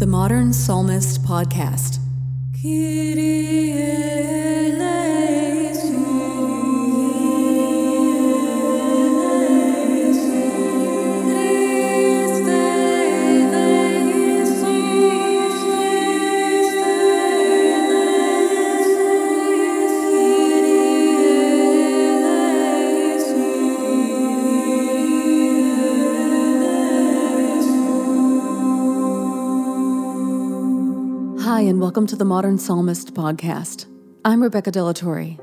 The Modern Psalmist Podcast. And welcome to the Modern Psalmist podcast. I'm Rebecca De La Torre.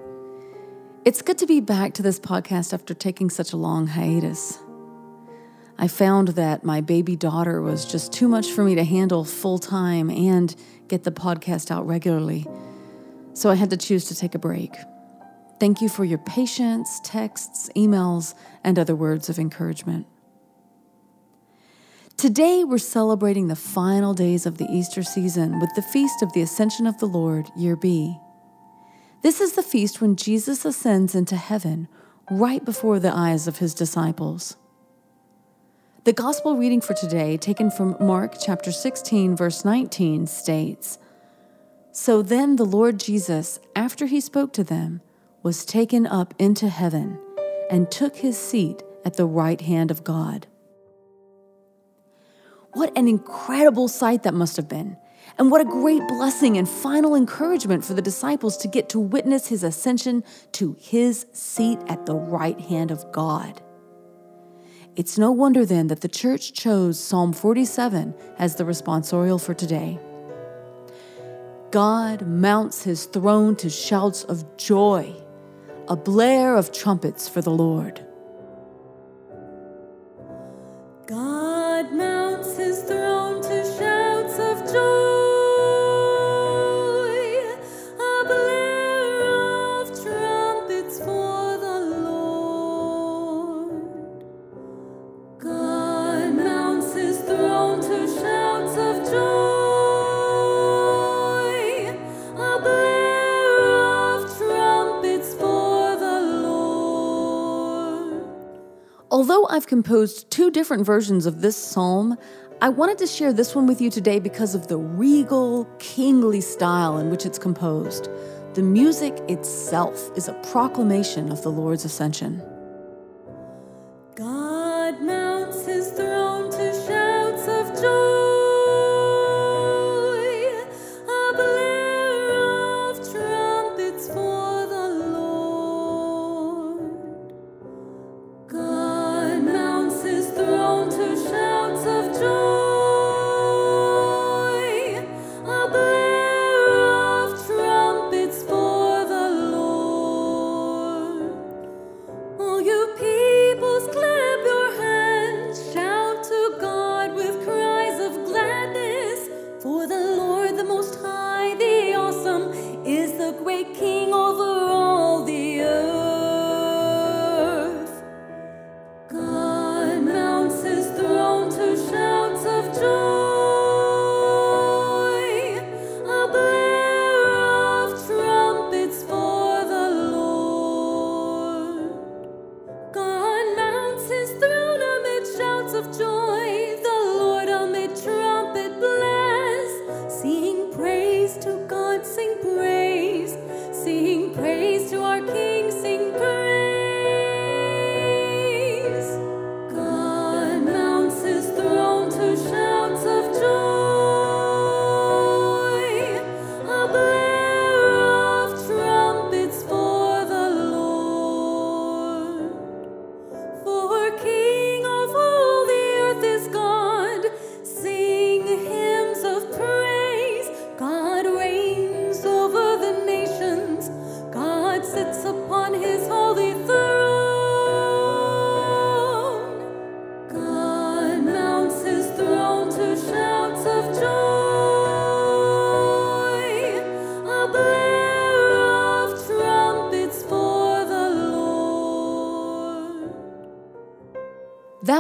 It's good to be back to this podcast after taking such a long hiatus. I found that my baby daughter was just too much for me to handle full time and get the podcast out regularly, so I had to choose to take a break. Thank you for your patience, texts, emails, and other words of encouragement. Today, we're celebrating the final days of the Easter season with the Feast of the Ascension of the Lord, Year B. This is the feast when Jesus ascends into heaven right before the eyes of his disciples. The gospel reading for today, taken from Mark chapter 16, verse 19, states So then the Lord Jesus, after he spoke to them, was taken up into heaven and took his seat at the right hand of God. What an incredible sight that must have been. And what a great blessing and final encouragement for the disciples to get to witness his ascension to his seat at the right hand of God. It's no wonder then that the church chose Psalm 47 as the responsorial for today. God mounts his throne to shouts of joy, a blare of trumpets for the Lord. I've composed two different versions of this psalm, I wanted to share this one with you today because of the regal, kingly style in which it's composed. The music itself is a proclamation of the Lord's ascension. God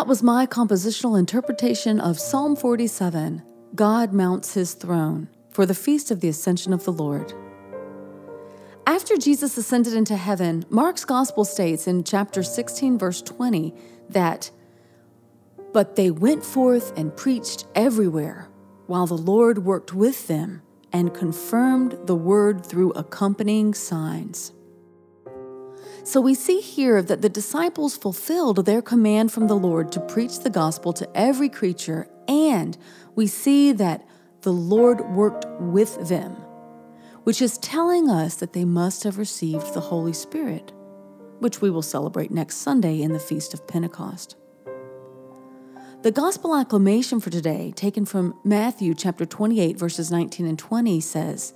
Was my compositional interpretation of Psalm 47 God mounts his throne for the feast of the ascension of the Lord. After Jesus ascended into heaven, Mark's gospel states in chapter 16, verse 20, that, But they went forth and preached everywhere, while the Lord worked with them and confirmed the word through accompanying signs. So we see here that the disciples fulfilled their command from the Lord to preach the gospel to every creature, and we see that the Lord worked with them, which is telling us that they must have received the Holy Spirit, which we will celebrate next Sunday in the Feast of Pentecost. The gospel acclamation for today, taken from Matthew chapter 28, verses 19 and 20, says,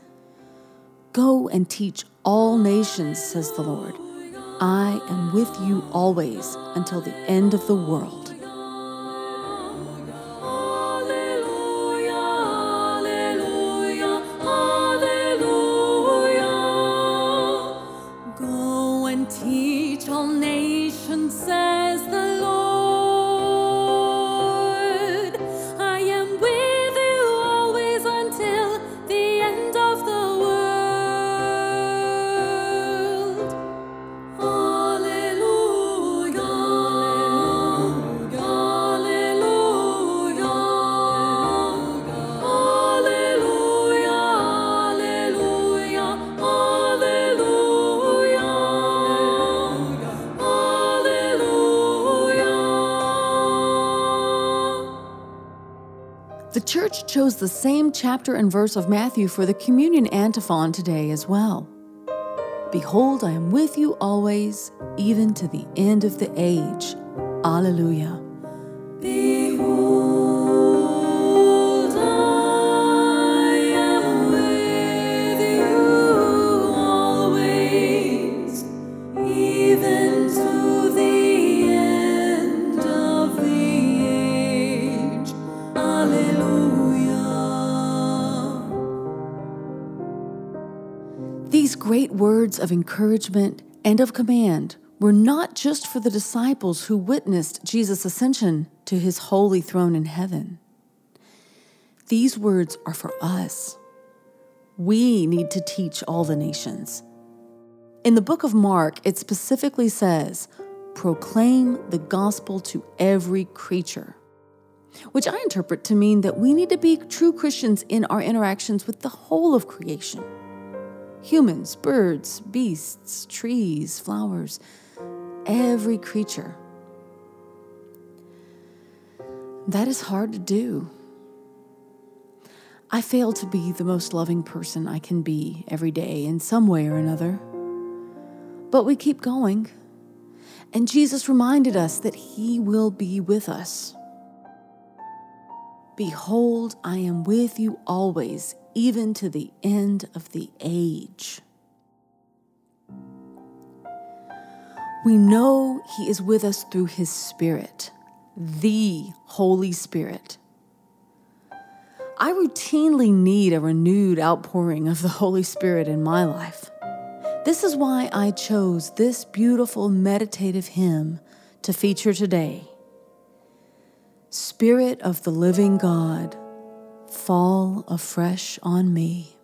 Go and teach all nations, says the Lord. I am with you always until the end of the world. Go and teach all nations, The church chose the same chapter and verse of Matthew for the communion antiphon today as well. Behold, I am with you always, even to the end of the age. Alleluia. Behold, great words of encouragement and of command were not just for the disciples who witnessed Jesus' ascension to his holy throne in heaven. These words are for us. We need to teach all the nations. In the book of Mark, it specifically says, proclaim the gospel to every creature, which I interpret to mean that we need to be true Christians in our interactions with the whole of creation humans, birds, beasts, trees, flowers, every creature. That is hard to do. I fail to be the most loving person I can be every day in some way or another. But we keep going. And Jesus reminded us that He will be with us. Behold, I am with you always, even to the end of the age. We know He is with us through His Spirit, the Holy Spirit. I routinely need a renewed outpouring of the Holy Spirit in my life. This is why I chose this beautiful meditative hymn to feature today. Spirit of the living God, fall afresh on me.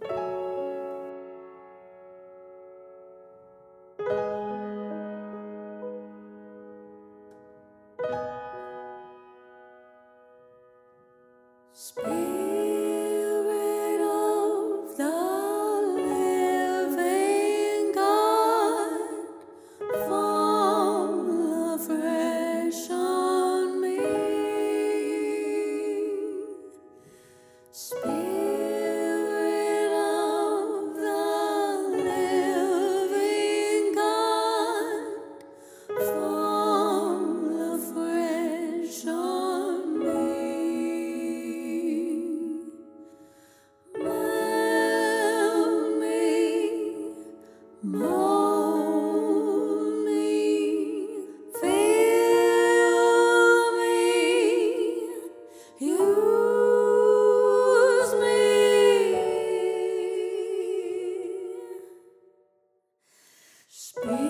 Be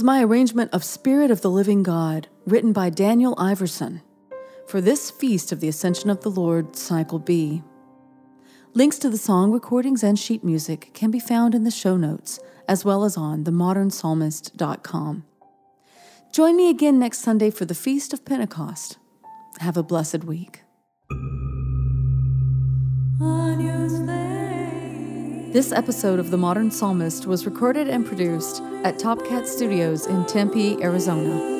was my arrangement of Spirit of the Living God, written by Daniel Iverson, for this Feast of the Ascension of the Lord, Cycle B. Links to the song recordings and sheet music can be found in the show notes, as well as on themodernpsalmist.com. Join me again next Sunday for the Feast of Pentecost. Have a blessed week. This episode of The Modern Psalmist was recorded and produced at Top Cat Studios in Tempe, Arizona.